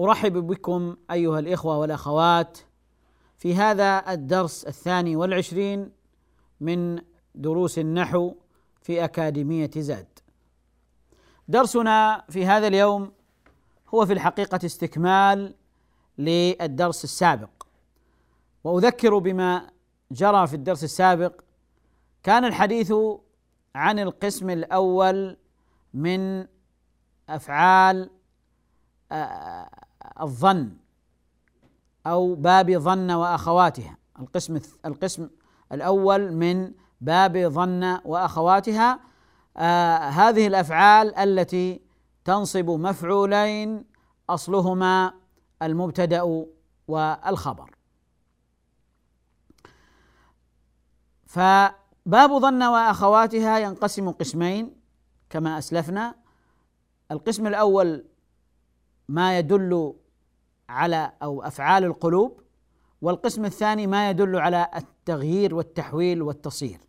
أرحب بكم أيها الإخوة والأخوات في هذا الدرس الثاني والعشرين من دروس النحو في أكاديمية زاد. درسنا في هذا اليوم هو في الحقيقة استكمال للدرس السابق. وأذكر بما جرى في الدرس السابق كان الحديث عن القسم الأول من أفعال آه، الظن أو باب ظن وأخواتها. القسم القسم الأول من باب ظن وأخواتها. آه هذه الأفعال التي تنصب مفعولين أصلهما المبتدأ والخبر. فباب ظن وأخواتها ينقسم قسمين كما أسلفنا. القسم الأول ما يدل على أو أفعال القلوب والقسم الثاني ما يدل على التغيير والتحويل والتصير.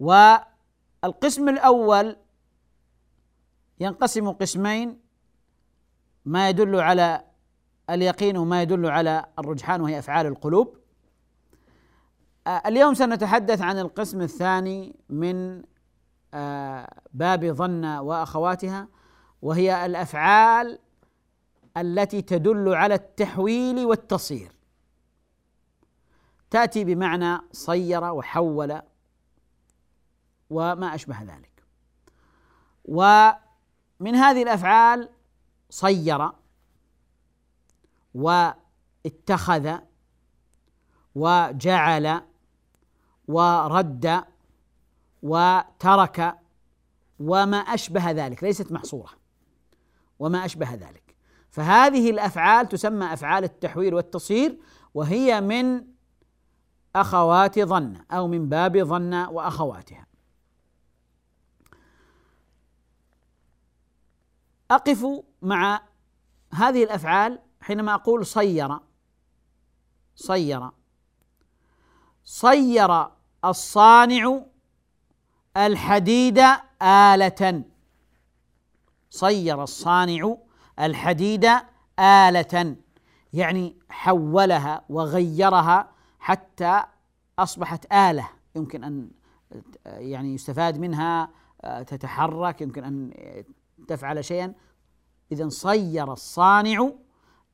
والقسم الأول ينقسم قسمين ما يدل على اليقين وما يدل على الرجحان وهي أفعال القلوب. اليوم سنتحدث عن القسم الثاني من آه، باب ظن وأخواتها وهي الأفعال التي تدل على التحويل والتصير. تأتي بمعنى صير وحول وما أشبه ذلك. ومن هذه الأفعال صير واتخذ وجعل ورد وترك وما أشبه ذلك ليست محصورة. وما أشبه ذلك. فهذه الأفعال تسمى أفعال التحويل والتصير وهي من أخوات ظن أو من باب ظن وأخواتها. أقف مع هذه الأفعال حينما أقول صير. صير. صير الصانع الحديد آلة. صير الصانع الحديد آلة يعني حولها وغيرها حتى أصبحت آلة. يمكن أن يعني يستفاد منها تتحرك يمكن أن تفعل شيئا. إذا صير الصانع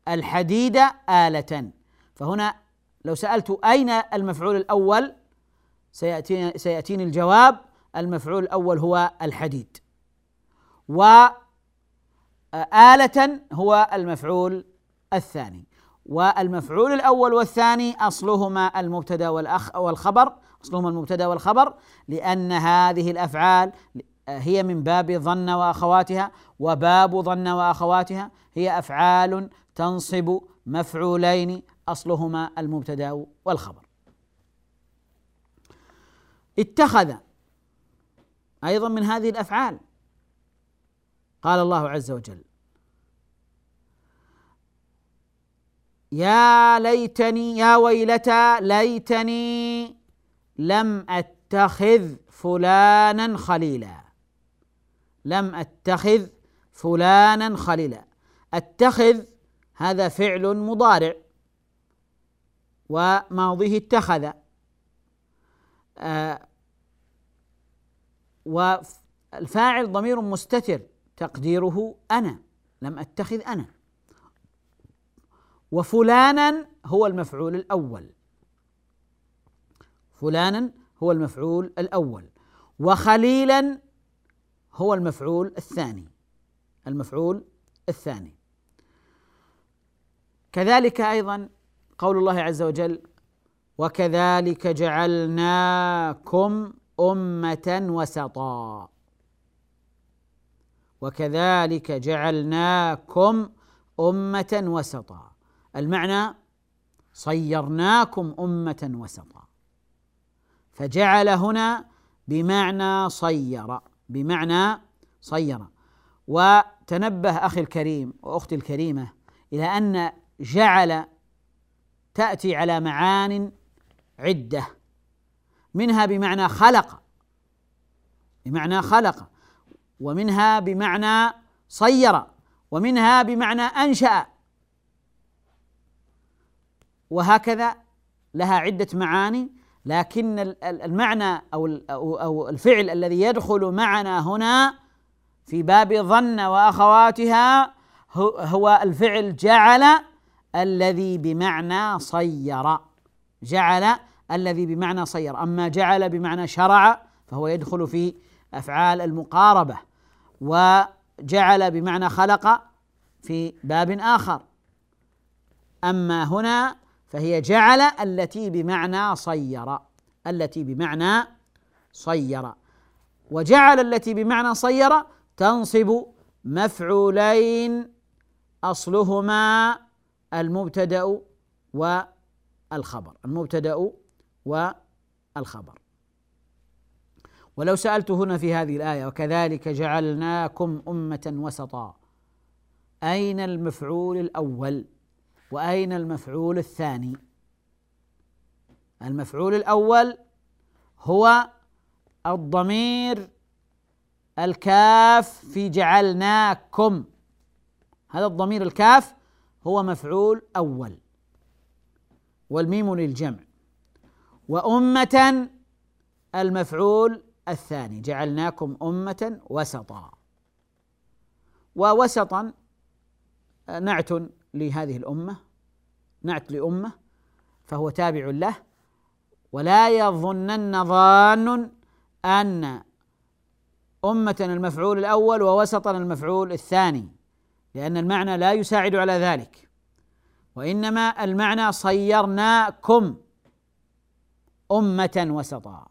الحديد آلة. فهنا لو سألت أين المفعول الأول سيأتيني, سيأتيني الجواب المفعول الأول هو الحديد. وآلة هو المفعول الثاني. والمفعول الأول والثاني أصلهما المبتدأ والأخ والخبر أصلهما المبتدأ والخبر لأن هذه الأفعال هي من باب ظن وأخواتها وباب ظن وأخواتها هي أفعال تنصب مفعولين أصلهما المبتدأ والخبر. اتخذ أيضا من هذه الأفعال. قال الله عز وجل يا ليتني يا ويلتى ليتني لم أتخذ فلانا خليلا. لم أتخذ فلانا خليلا. أتخذ هذا فعل مضارع. وماضيه اتخذ. آه والفاعل ضمير مستتر تقديره أنا. لم أتخذ أنا. وفلانا هو المفعول الأول. فلانا هو المفعول الأول. وخليلا هو المفعول الثاني. المفعول الثاني. كذلك أيضا قول الله عز وجل وكذلك جعلناكم أمة وسطا وكذلك جعلناكم أمة وسطا. المعنى صيرناكم أمة وسطا. فجعل هنا بمعنى صير بمعنى صير. وتنبه أخي الكريم وأختي الكريمة إلى أن جعل تأتي على معان عدة منها بمعنى خلق بمعنى خلق. ومنها بمعنى صير ومنها بمعنى أنشأ. وهكذا لها عدة معاني لكن المعنى أو أو الفعل الذي يدخل معنا هنا في باب ظن وأخواتها هو الفعل جعل الذي بمعنى صير. جعل الذي بمعنى صير. أما جعل بمعنى شرع فهو يدخل في أفعال المقاربة وجعل بمعنى خلق في باب آخر. أما هنا فهي جعل التي بمعنى صير التي بمعنى صير. وجعل التي بمعنى صير تنصب مفعولين أصلهما المبتدأ والخبر المبتدأ والخبر. ولو سألت هنا في هذه الآية وكذلك جعلناكم أمة وسطا أين المفعول الأول؟ وأين المفعول الثاني؟ المفعول الأول هو الضمير الكاف في جعلناكم. هذا الضمير الكاف هو مفعول أول. والميم للجمع. وأمة المفعول الثاني. جعلناكم أمة وسطا. ووسطا نعت لهذه الأمة نعت لأمة فهو تابع له ولا يظنن ظان أن أمة المفعول الأول ووسطا المفعول الثاني لأن المعنى لا يساعد على ذلك. وإنما المعنى صيرناكم أمة وسطا.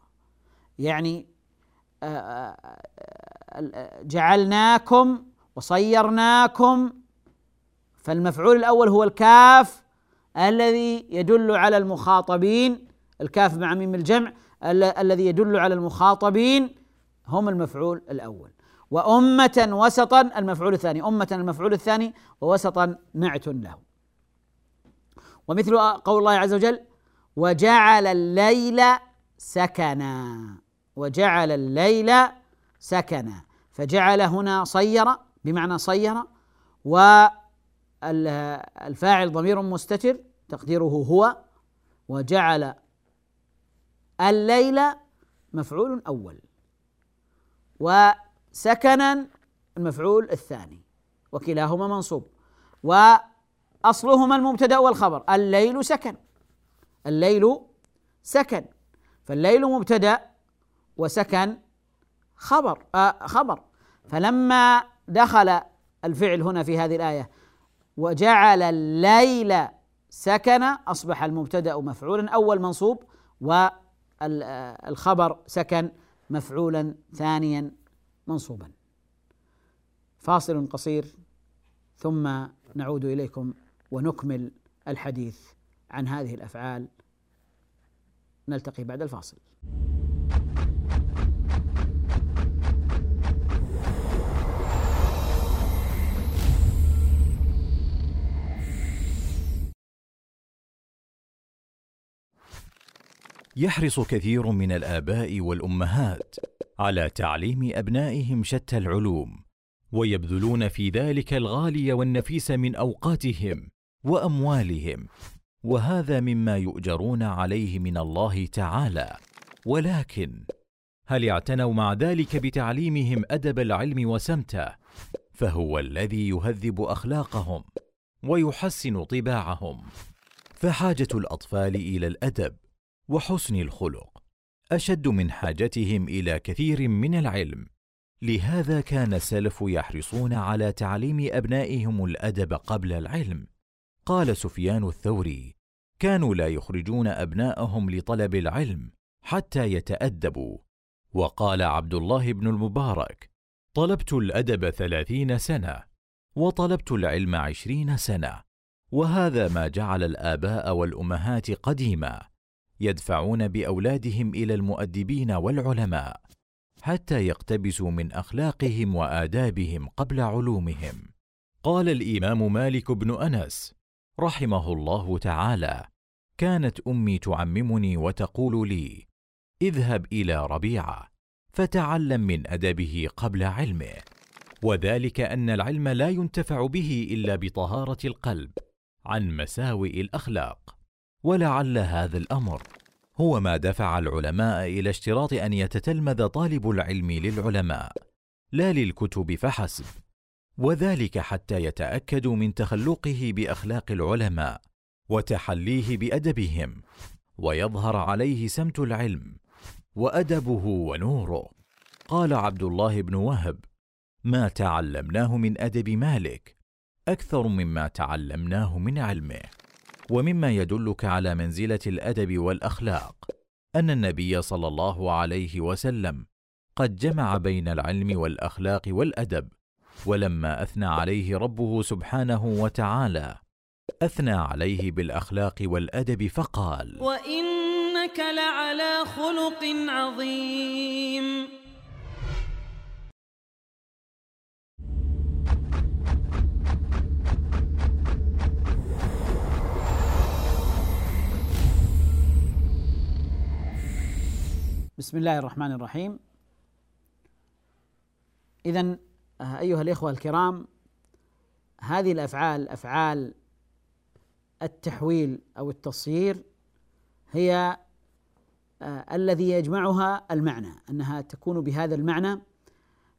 يعني آه، آه، جعلناكم وصيرناكم فالمفعول الأول هو الكاف الذي يدل على المخاطبين الكاف مع ميم الجمع الذي يدل على المخاطبين هم المفعول الأول. وأمة وسطا المفعول الثاني أمة المفعول الثاني ووسطا نعت له. ومثل قول الله عز وجل وجعل الليل سكنا وجعل الليل سكنا. فجعل هنا صير بمعنى صير والفاعل ضمير مستتر تقديره هو وجعل الليل مفعول أول وسكنا المفعول الثاني وكلاهما منصوب وأصلهما المبتدأ والخبر الليل سكن الليل سكن فالليل مبتدأ وسكن خبر آه خبر. فلما دخل الفعل هنا في هذه الآية وجعل الليل سكن أصبح المبتدأ مفعولا أول منصوب والخبر سكن مفعولا ثانيا منصوبا. فاصل قصير ثم نعود إليكم ونكمل الحديث عن هذه الأفعال. نلتقي بعد الفاصل. يحرص كثير من الآباء والأمهات على تعليم أبنائهم شتى العلوم ويبذلون في ذلك الغالي والنفيس من أوقاتهم وأموالهم وهذا مما يؤجرون عليه من الله تعالى. ولكن هل اعتنوا مع ذلك بتعليمهم أدب العلم وسمته؟ فهو الذي يهذب أخلاقهم ويحسن طباعهم. فحاجة الأطفال إلى الأدب وحسن الخلق أشد من حاجتهم إلى كثير من العلم. لهذا كان السلف يحرصون على تعليم أبنائهم الأدب قبل العلم. قال سفيان الثوري كانوا لا يخرجون أبناءهم لطلب العلم حتى يتأدبوا. وقال عبد الله بن المبارك طلبت الأدب ثلاثين سنة وطلبت العلم عشرين سنة وهذا ما جعل الآباء والأمهات قديما يدفعون بأولادهم إلى المؤدبين والعلماء حتى يقتبسوا من أخلاقهم وآدابهم قبل علومهم. قال الإمام مالك بن أنس رحمه الله تعالى كانت أمي تعممني وتقول لي اذهب إلى ربيعه فتعلم من أدبه قبل علمه وذلك أن العلم لا ينتفع به إلا بطهارة القلب عن مساوئ الأخلاق ولعل هذا الأمر. هو ما دفع العلماء إلى اشتراط أن يتتلمذ طالب العلم للعلماء لا للكتب فحسب. وذلك حتى يتاكدوا من تخلقه بأخلاق العلماء وتحليه بأدبهم. ويظهر عليه سمت العلم وأدبه ونوره. قال عبد الله بن وهب ما تعلمناه من أدب مالك أكثر مما تعلمناه من علمه. ومما يدلك على منزلة الأدب والأخلاق أن النبي صلى الله عليه وسلم قد جمع بين العلم والأخلاق والأدب ولما أثنى عليه ربه سبحانه وتعالى أثنى عليه بالأخلاق والأدب فقال وإنك لعلى خلق عظيم. بسم الله الرحمن الرحيم. اذا أيها الإخوة الكرام هذه الأفعال أفعال التحويل أو التصيير هي آه الذي يجمعها المعنى أنها تكون بهذا المعنى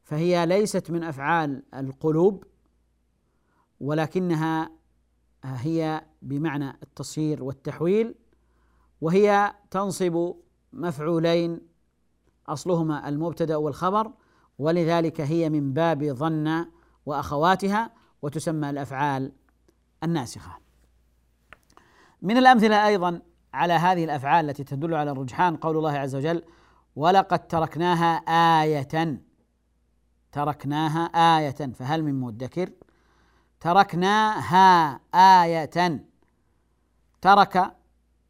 فهي ليست من أفعال القلوب ولكنها هي بمعنى التصيير والتحويل وهي تنصب مفعولين أصلهما المبتدأ والخبر ولذلك هي من باب ظن وأخواتها وتسمى الأفعال الناسخة. من الأمثلة أيضا على هذه الأفعال التي تدل على الرجحان قول الله عز وجل ولقد تركناها آية. تركناها آية. فهل من مدكر؟ تركناها آية. ترك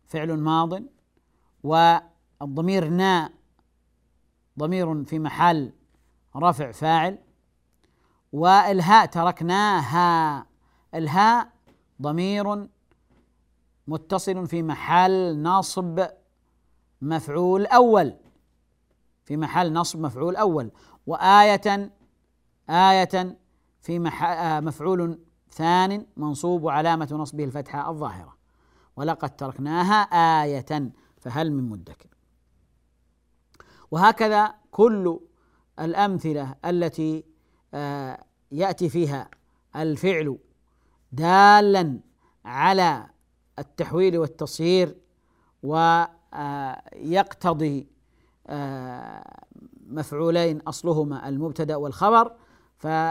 فعل ماض والضمير نا ضمير في محل رفع فاعل والهاء تركناها الهاء ضمير متصل في محل نصب مفعول أول في محل نصب مفعول أول وآية آية في مفعول ثان منصوب وعلامة نصبه الفتحة الظاهرة. ولقد تركناها آية فهل من مدكر؟ وهكذا كل الأمثلة التي آه، يأتي فيها الفعل دالا على التحويل والتصيير ويقتضي آه، مفعولين أصلهما المبتدأ والخبر فيكون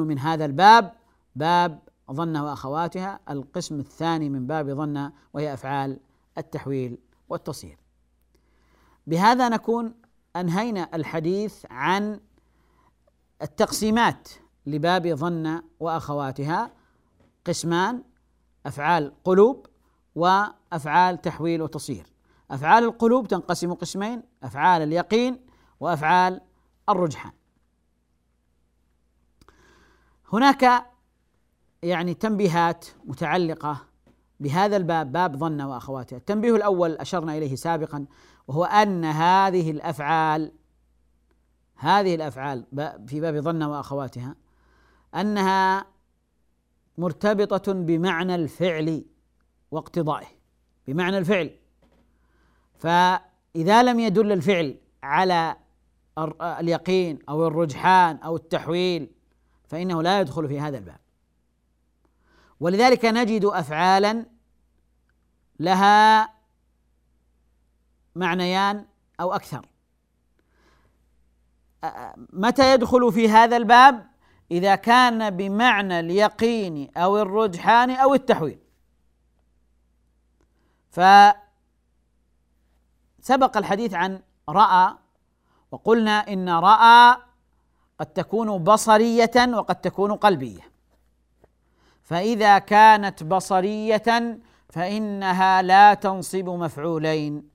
من هذا الباب باب ظن وأخواتها القسم الثاني من باب ظن وهي أفعال التحويل والتصيير. بهذا نكون أنهينا الحديث عن التقسيمات لباب ظن وأخواتها قسمان أفعال قلوب وأفعال تحويل وتصير. أفعال القلوب تنقسم قسمين أفعال اليقين وأفعال الرجحان. هناك يعني تنبيهات متعلقة بهذا الباب باب ظن وأخواتها. التنبيه الأول أشرنا إليه سابقا وهو أن هذه الأفعال هذه الأفعال في باب ظن وأخواتها أنها مرتبطة بمعنى الفعل واقتضائه بمعنى الفعل. فإذا لم يدل الفعل على اليقين أو الرجحان أو التحويل فإنه لا يدخل في هذا الباب. ولذلك نجد افعالا لها معنيان أو أكثر. متى يدخل في هذا الباب؟ إذا كان بمعنى اليقين أو الرجحان أو التحويل. فسبق الحديث عن رأى وقلنا إن رأى قد تكون بصرية وقد تكون قلبية. فإذا كانت بصرية فإنها لا تنصب مفعولين.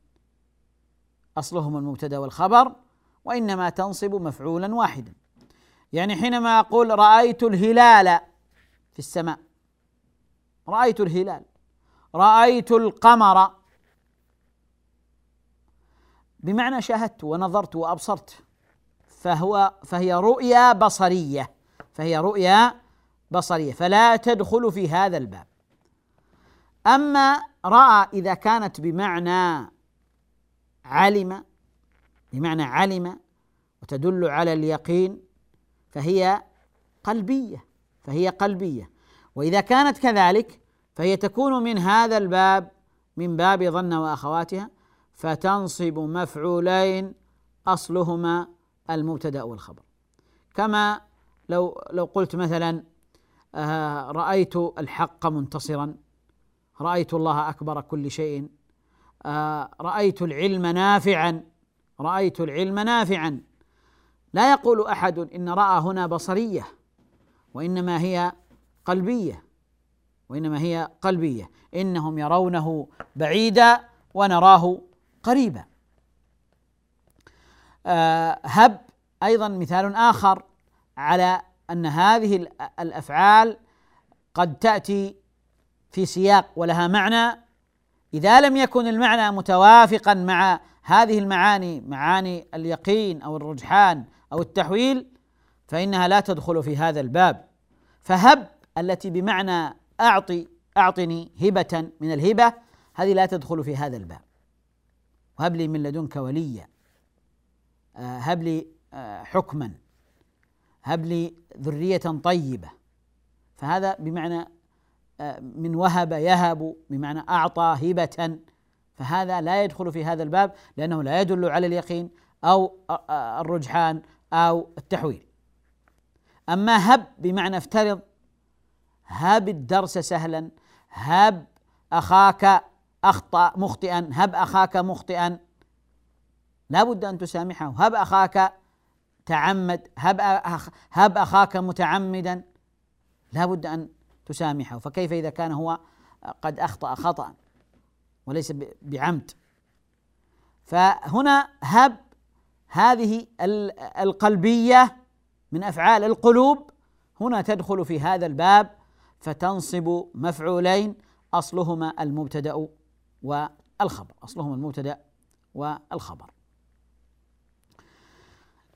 اصلهما المبتدأ والخبر وإنما تنصب مفعولا واحدا. يعني حينما أقول رأيت الهلال في السماء رأيت الهلال رأيت القمر بمعنى شاهدت ونظرت وأبصرت فهو فهي رؤيا بصرية فهي رؤيا بصرية فلا تدخل في هذا الباب. أما رأى إذا كانت بمعنى علم بمعنى علم وتدل على اليقين فهي قلبية فهي قلبية. وإذا كانت كذلك فهي تكون من هذا الباب من باب ظن وأخواتها فتنصب مفعولين أصلهما المبتدأ والخبر. كما لو لو قلت مثلا آه رأيت الحق منتصرا رأيت الله أكبر كل شيء آه رأيت العلم نافعا رأيت العلم نافعا. لا يقول أحد إن رأى هنا بصرية وإنما هي قلبية وإنما هي قلبية. إنهم يرونه بعيدا ونراه قريبا. آه هب أيضا مثال آخر على أن هذه الأفعال قد تأتي في سياق ولها معنى إذا لم يكن المعنى متوافقا مع هذه المعاني معاني اليقين أو الرجحان أو التحويل فإنها لا تدخل في هذا الباب. فهب التي بمعنى أعطي أعطني هبة من الهبة هذه لا تدخل في هذا الباب. وهب لي من لدنك وليا. آه، هب لي آه، حكما. هب لي ذرية طيبة. فهذا بمعنى من وهب يهب بمعنى أعطى هبة. فهذا لا يدخل في هذا الباب لأنه لا يدل على اليقين أو الرجحان أو التحويل. أما هب بمعنى افترض هب الدرس سهلا هب أخاك أخطأ مخطئا هب أخاك مخطئا. لا بد أن تسامحه. هب أخاك تعمد هب أخ هب أخاك متعمدا. لا بد أن تسامحه. فكيف إذا كان هو قد أخطأ خطأ وليس بعمد؟ فهنا هب هذه القلبية من أفعال القلوب. هنا تدخل في هذا الباب فتنصب مفعولين أصلهما المبتدأ والخبر. أصلهما المبتدأ والخبر.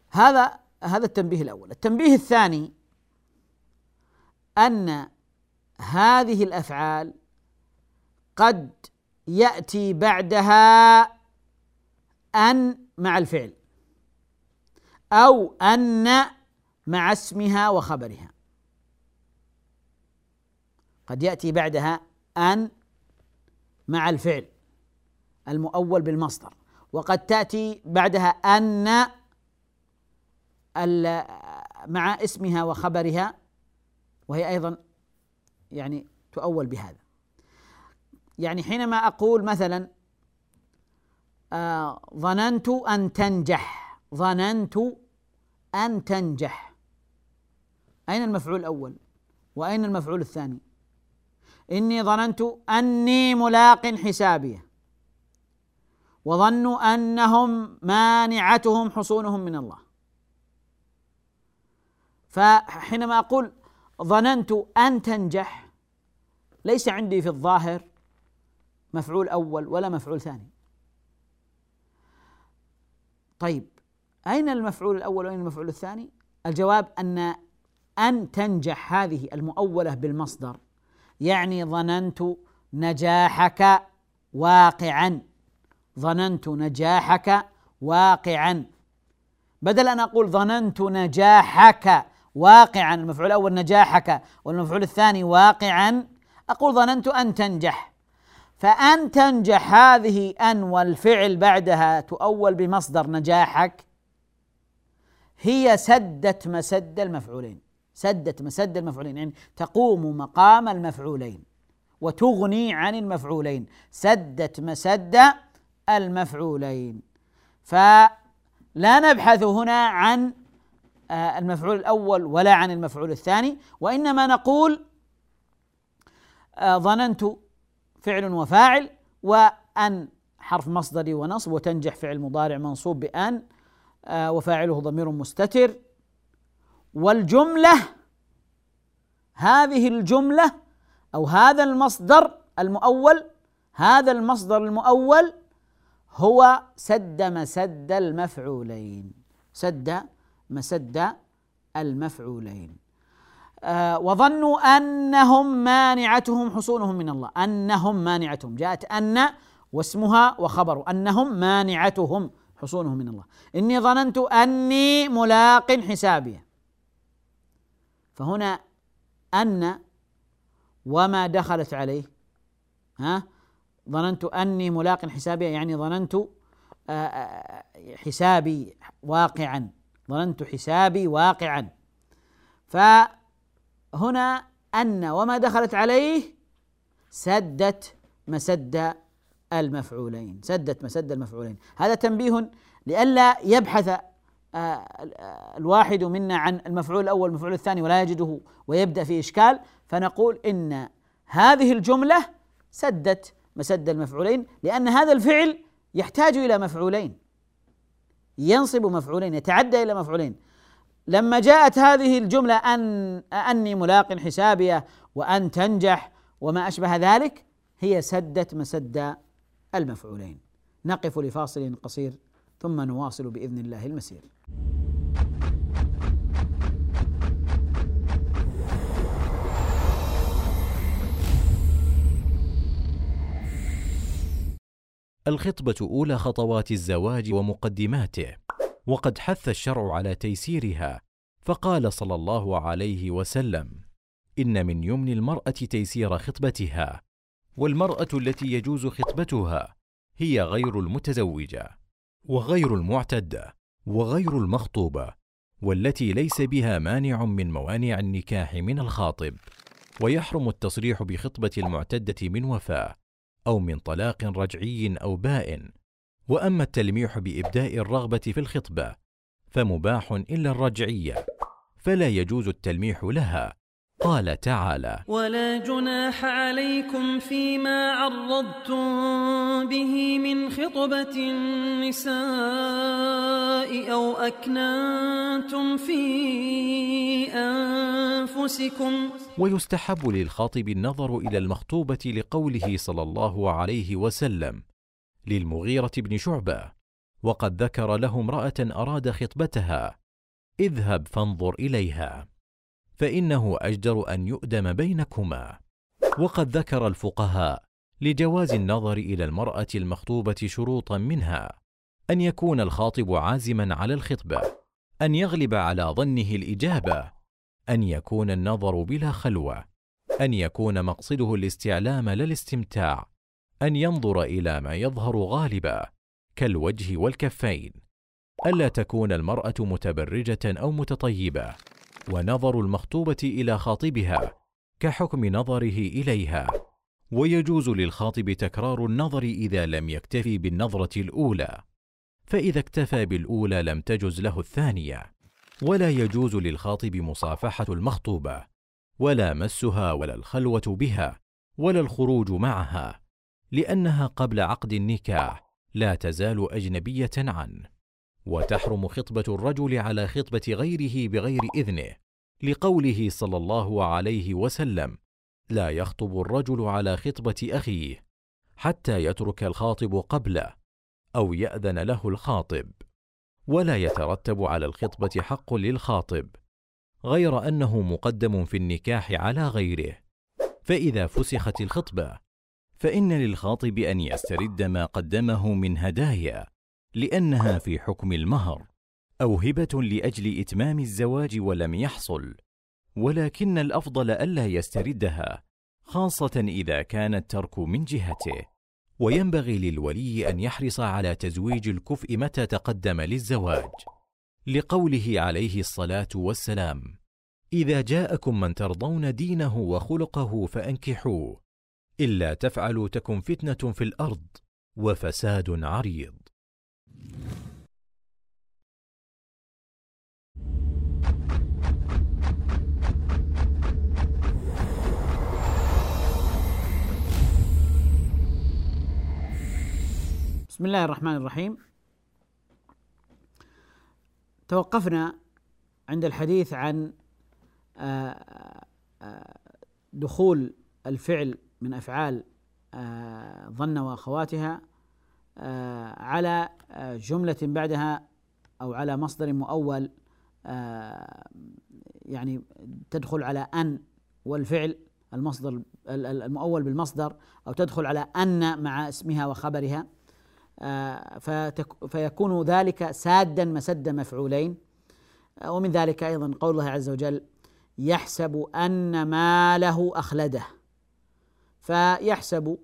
هذا هذا التنبيه الأول. التنبيه الثاني أن هذه الأفعال قد يأتي بعدها أن مع الفعل أو أن مع اسمها وخبرها. قد يأتي بعدها أن مع الفعل المؤول بالمصدر وقد تأتي بعدها أن مع اسمها وخبرها وهي أيضا يعني تؤول بهذا. يعني حينما أقول مثلا آه ظننت أن تنجح ظننت أن تنجح. أين المفعول الأول؟ وأين المفعول الثاني؟ إني ظننت أني ملاق حسابيه وظنوا أنهم مانعتهم حصونهم من الله. فحينما أقول ظننت أن تنجح. ليس عندي في الظاهر مفعول أول ولا مفعول ثاني. طيب أين المفعول الأول وأين المفعول الثاني؟ الجواب أن أن تنجح هذه المؤولة بالمصدر. يعني ظننت نجاحك واقعا. ظننت نجاحك واقعا. بدل أن أقول ظننت نجاحك واقعا المفعول الأول نجاحك والمفعول الثاني واقعا. أقول ظننت أن تنجح. فأن تنجح هذه أن والفعل بعدها تؤول بمصدر نجاحك هي سدت مسد المفعولين. سدت مسد المفعولين يعني تقوم مقام المفعولين وتغني عن المفعولين. سدت مسد المفعولين. فلا نبحث هنا عن المفعول الأول ولا عن المفعول الثاني وإنما نقول آه، ظننت فعل وفاعل وأن حرف مصدري ونصب وتنجح فعل مضارع منصوب بأن آه، وفاعله ضمير مستتر. والجملة هذه الجملة أو هذا المصدر المؤول هذا المصدر المؤول هو سد مسد المفعولين. سد مسد المفعولين. آه وظنوا أنهم مانعتهم حصونهم من الله. أنهم مانعتهم. جاءت أن واسمها وخبر أنهم مانعتهم حصونهم من الله. إني ظننت أني ملاق حسابي. فهنا أن وما دخلت عليه ها؟ ظننت أني ملاق حسابي يعني ظننت آه، آه، حسابي واقعا. ظننت حسابي واقعا. فهنا أن وما دخلت عليه سدت مسد المفعولين سدت مسد المفعولين. هذا تنبيه لئلا يبحث آه، الواحد منا عن المفعول الأول والمفعول الثاني ولا يجده ويبدأ في إشكال. فنقول إن هذه الجملة سدت مسد المفعولين لأن هذا الفعل يحتاج إلى مفعولين. ينصب مفعولين يتعدى إلى مفعولين. لما جاءت هذه الجملة ان أني ملاق حسابيه وأن تنجح وما أشبه ذلك هي سدت مسد المفعولين. نقف لفاصل قصير ثم نواصل بإذن الله المسير. الخطبة أولى خطوات الزواج ومقدماته، وقد حث الشرع على تيسيرها، فقال صلى الله عليه وسلم: إن من يمن المرأة تيسير خطبتها، والمرأة التي يجوز خطبتها هي غير المتزوجة، وغير المعتدة، وغير المخطوبة، والتي ليس بها مانع من موانع النكاح من الخاطب، ويحرم التصريح بخطبة المعتدة من وفاة، أو من طلاق رجعي أو بائن وأما التلميح بإبداء الرغبة في الخطبة فمباح إلا الرجعية فلا يجوز التلميح لها. قال تعالى ولا جناح عليكم فيما عرضتم به من خطبة النساء أو أكننتم في أنفسكم. ويستحب للخاطب النظر إلى المخطوبة لقوله صلى الله عليه وسلم للمغيرة بن شعبة وقد ذكر له امرأة أراد خطبتها اذهب فانظر إليها فإنه أجدر أن يؤدم بينكما. وقد ذكر الفقهاء لجواز النظر إلى المرأة المخطوبة شروطا منها أن يكون الخاطب عازما على الخطبة أن يغلب على ظنه الإجابة أن يكون النظر بلا خلوة أن يكون مقصده الاستعلام لا الاستمتاع أن ينظر إلى ما يظهر غالبا كالوجه والكفين. ألا تكون المرأة متبرجة أو متطيبة ونظر المخطوبة إلى خاطبها كحكم نظره إليها. ويجوز للخاطب تكرار النظر إذا لم يكتفي بالنظرة الأولى فإذا اكتفى بالأولى لم تجز له الثانية. ولا يجوز للخاطب مصافحة المخطوبة ولا مسها ولا الخلوة بها ولا الخروج معها لأنها قبل عقد النكاح لا تزال أجنبية عنه وتحرم خطبة الرجل على خطبة غيره بغير إذنه لقوله صلى الله عليه وسلم لا يخطب الرجل على خطبة أخيه حتى يترك الخاطب قبله أو يأذن له الخاطب ولا يترتب على الخطبة حق للخاطب غير أنه مقدم في النكاح على غيره. فإذا فسخت الخطبة فإن للخاطب أن يسترد ما قدمه من هدايا لأنها في حكم المهر أو هبة لأجل إتمام الزواج ولم يحصل. ولكن الأفضل ألا يستردها خاصة إذا كان الترك من جهته. وينبغي للولي أن يحرص على تزويج الكفء متى تقدم للزواج. لقوله عليه الصلاة والسلام إذا جاءكم من ترضون دينه وخلقه فأنكحوه إلا تفعلوا تكن فتنة في الأرض وفساد عريض. بسم الله الرحمن الرحيم. توقفنا عند الحديث عن آه، آه، دخول الفعل من أفعال آه، ظن وأخواتها على جملة بعدها أو على مصدر مؤول يعني تدخل على أن والفعل المصدر المؤول بالمصدر أو تدخل على أن مع اسمها وخبرها. فيكون ذلك سادا مسد مفعولين. ومن ذلك أيضا قول الله عز وجل يحسب أن ماله أخلده. فيحسب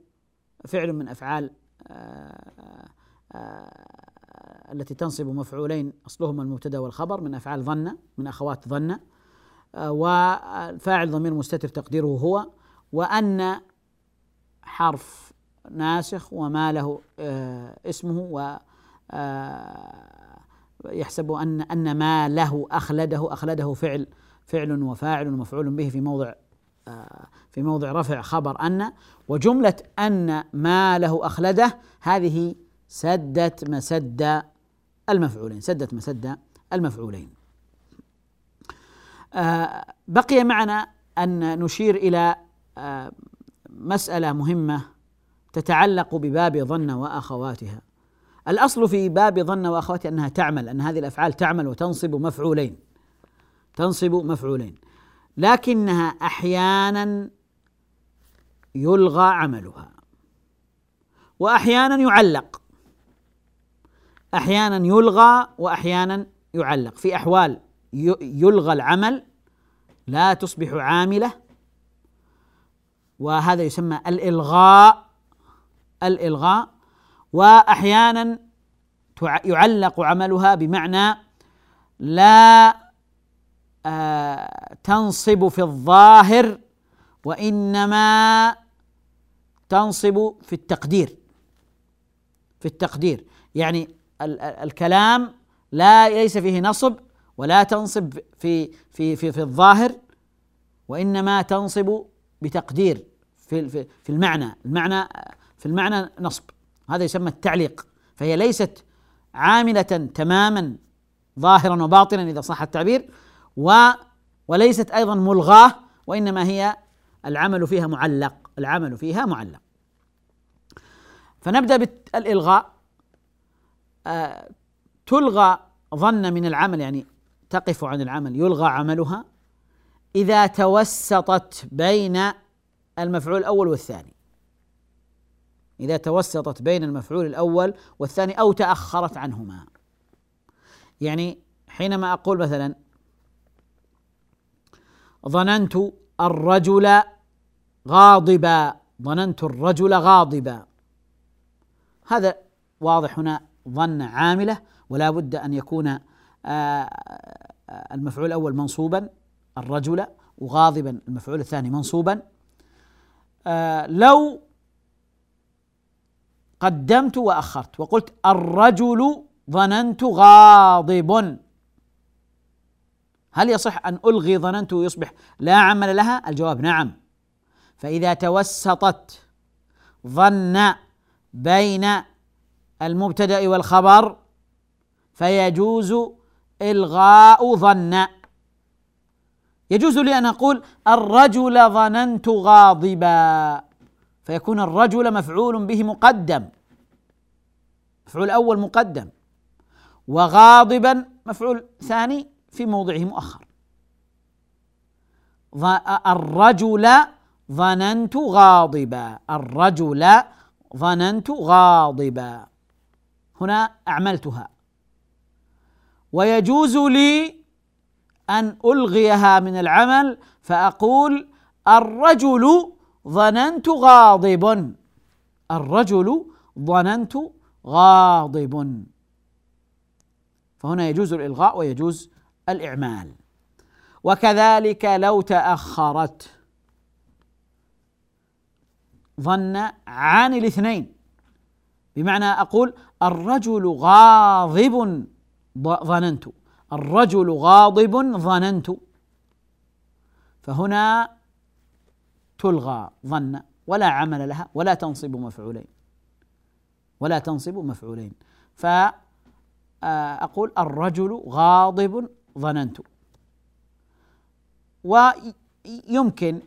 فعل من أفعال آه، آه، التي تنصب مفعولين اصلهما المبتدأ والخبر من أفعال ظن من أخوات ظن. آه، والفاعل ضمير مستتر تقديره هو وأن حرف ناسخ وما له آه، اسمه و آه، يحسب أن أن ما له أخلده أخلده فعل فعل وفاعل ومفعول به في موضع آه، في موضع رفع خبر أن وجملة أن ما له أخلده هذه سدت مسد المفعولين سدت مسد المفعولين. بقي معنا أن نشير إلى مسألة مهمة تتعلق بباب ظن وأخواتها. الأصل في باب ظن وأخواتها أنها تعمل أن هذه الأفعال تعمل وتنصب مفعولين. تنصب مفعولين. لكنها أحيانا يلغى عملها. وأحيانا يعلق. أحيانا يلغى وأحيانا يعلق. في أحوال يلغى العمل لا تصبح عاملة. وهذا يسمى الإلغاء الإلغاء وأحيانا يعلق عملها بمعنى لا آه، تنصب في الظاهر وإنما تنصب في التقدير. في التقدير. يعني الكلام لا ليس فيه نصب ولا تنصب في في في في الظاهر وإنما تنصب بتقدير في في المعنى. المعنى في المعنى نصب. هذا يسمى التعليق. فهي ليست عاملة تماما ظاهرا وباطنا إذا صح التعبير و وليست أيضا ملغاة وإنما هي العمل فيها معلق. العمل فيها معلق. فنبدأ بالإلغاء. آه تلغى ظن من العمل يعني تقف عن العمل يلغى عملها إذا توسطت بين المفعول الأول والثاني. إذا توسطت بين المفعول الأول والثاني أو تأخرت عنهما. يعني حينما أقول مثلا ظننت الرجل غاضبا ظننت الرجل غاضبا. هذا واضح هنا ظن عاملة ولا بد أن يكون آه، آه، المفعول الأول منصوبا الرجل وغاضبا المفعول الثاني منصوبا. آه، لو قدمت وأخرت. وقلت الرجل ظننت غاضب. هل يصح أن ألغي ظننت ويصبح لا عمل لها؟ الجواب نعم. فإذا توسطت ظن بين المبتدأ والخبر فيجوز إلغاء ظن. يجوز لي أن أقول الرجل ظننت غاضبا. فيكون الرجل مفعول به مقدم. مفعول أول مقدم. وغاضبا مفعول ثاني في موضعه مؤخر. الرجل ظننت غاضبا. الرجل ظننت غاضبا. هنا أعملتها. ويجوز لي أن ألغيها من العمل فأقول الرجل ظننت غاضب. الرجل ظننت غاضب. فهنا يجوز الإلغاء ويجوز الإعمال. وكذلك لو تأخرت. ظن عن الاثنين. بمعنى أقول الرجل غاضب ظننت. الرجل غاضب ظننت. فهنا تلغى ظن ولا عمل لها ولا تنصب مفعولين. ولا تنصب مفعولين. فأقول الرجل غاضب ظننت. ويمكن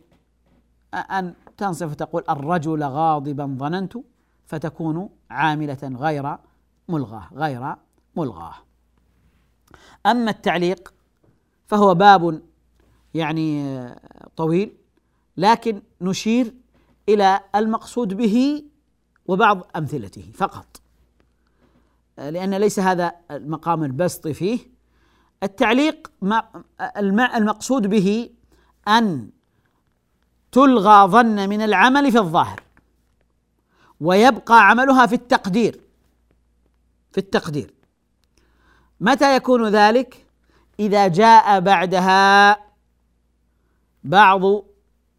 أن تنصف تقول الرجل غاضبا ظننت فتكون عاملة غير ملغاة غير ملغاة. أما التعليق فهو باب يعني طويل. لكن نشير إلى المقصود به وبعض أمثلته فقط. لأن ليس هذا المقام البسط فيه. التعليق المقصود به أن تلغى ظن من العمل في الظاهر ويبقى عملها في التقدير. في التقدير. متى يكون ذلك؟ إذا جاء بعدها بعض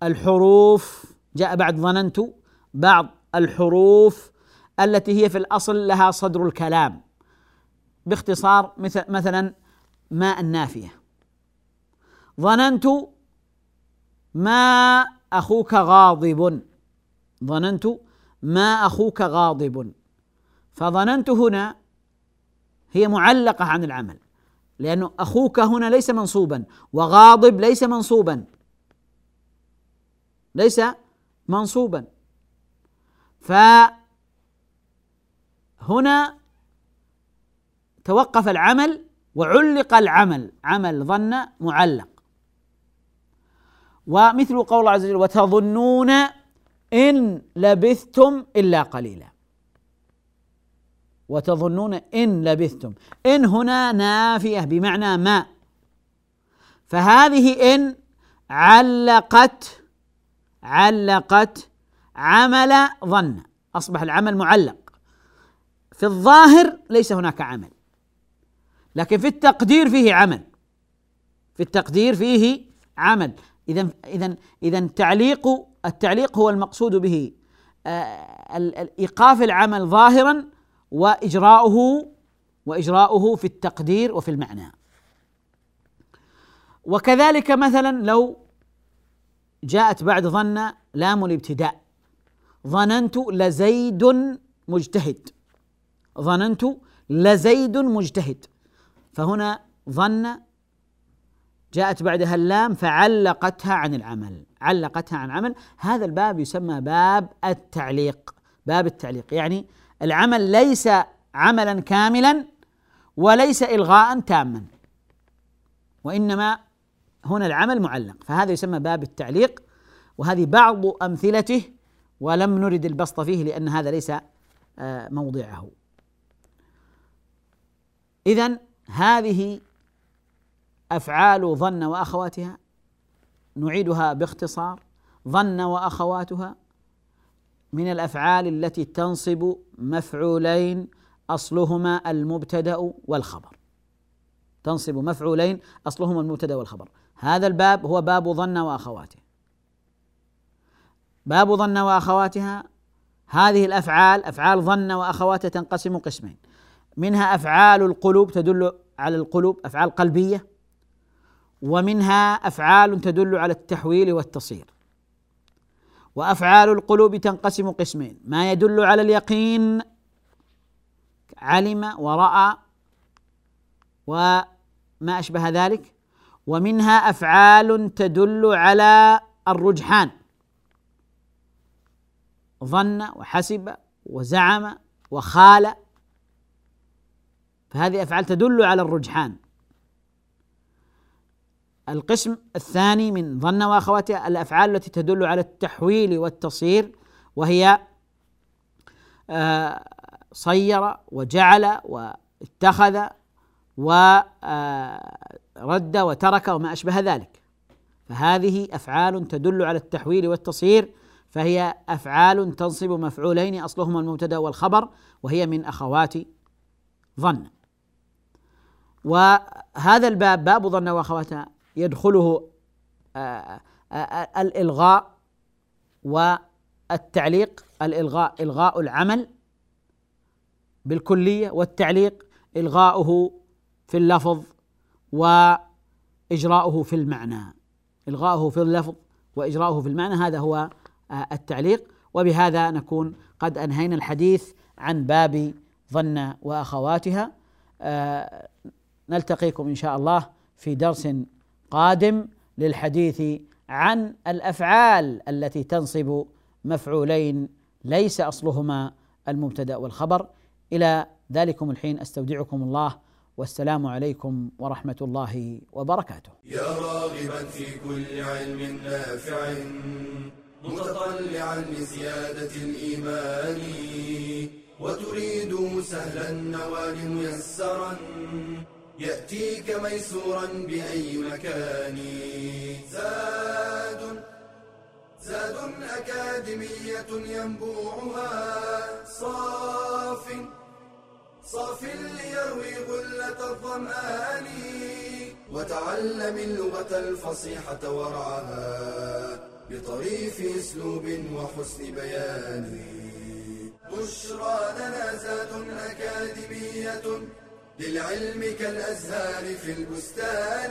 الحروف جاء بعد ظننت بعض الحروف التي هي في الأصل لها صدر الكلام. باختصار مثل مثلا ما النافية. ظننت ما أخوك غاضب. ظننت ما أخوك غاضب. فظننت هنا هي معلقة عن العمل لأنه أخوك هنا ليس منصوبا وغاضب ليس منصوبا. ليس منصوبا. فهنا توقف العمل وعلق العمل عمل ظن معلق. ومثل قول الله عز وجل وتظنون إن لبثتم إلا قليلا. وتظنون إن لبثتم. إن هنا نافية بمعنى ما. فهذه إن علقت علقت عمل ظن. أصبح العمل معلق. في الظاهر ليس هناك عمل. لكن في التقدير فيه عمل. في التقدير فيه عمل. اذا اذا اذا تعليق التعليق هو المقصود به. آه، إيقاف العمل ظاهرا وإجراؤه وإجراؤه في التقدير وفي المعنى. وكذلك مثلا لو جاءت بعد ظن لام الابتداء. ظننت لزيد مجتهد. ظننت لزيد مجتهد. فهنا ظن جاءت بعدها اللام فعلقتها عن العمل. علقتها عن العمل. هذا الباب يسمى باب التعليق. باب التعليق. يعني العمل ليس عملا كاملا وليس الغاء تاما. وإنما هنا العمل معلق فهذا يسمى باب التعليق وهذه بعض أمثلته ولم نرد البسط فيه لأن هذا ليس آه، موضعه. اذا هذه أفعال ظن وأخواتها نعيدها باختصار ظن وأخواتها من الأفعال التي تنصب مفعولين أصلهما المبتدأ والخبر. تنصب مفعولين أصلهما المبتدأ والخبر. هذا الباب هو باب ظن وأخواته. باب ظن وأخواتها هذه الأفعال أفعال ظن واخواتها تنقسم قسمين. منها أفعال القلوب تدل على القلوب أفعال قلبية ومنها أفعال تدل على التحويل والتصير. وأفعال القلوب تنقسم قسمين. ما يدل على اليقين علم ورأى وما أشبه ذلك؟ ومنها أفعال تدل على الرجحان. ظن وحسب وزعم وخال. فهذه أفعال تدل على الرجحان. القسم الثاني من ظن وأخواتها الأفعال التي تدل على التحويل والتصير وهي آه، صير وجعل واتخذ ورد وترك وما أشبه ذلك. فهذه أفعال تدل على التحويل والتصير فهي أفعال تنصب مفعولين أصلهما المبتدأ والخبر وهي من أخوات ظن. وهذا الباب باب ظن واخواتها يدخله آه، آه، الإلغاء والتعليق الإلغاء إلغاء العمل بالكلية والتعليق إلغاؤه في اللفظ وإجراؤه في المعنى. إلغاؤه في اللفظ وإجراؤه في المعنى هذا هو التعليق. وبهذا نكون قد أنهينا الحديث عن باب ظن وأخواتها. نلتقيكم إن شاء الله في درس قادم للحديث عن الأفعال التي تنصب مفعولين ليس أصلهما المبتدأ والخبر. إلى ذلكم الحين أستودعكم الله والسلام عليكم ورحمة الله وبركاته. يا راغبا في كل علم نافع متطلعا لزيادة الإيمان وتريد سهلا النوال ميسرا يأتيك ميسورا بأي مكان زاد زاد أكاديمية ينبوعها صاف صاف ليروي غلة الظمآن وتعلم اللغة الفصيحة ورعاها بطريف أسلوب وحسن بيان. بشرى لنا زاد أكاديمية للعلم كالأزهار في البستان.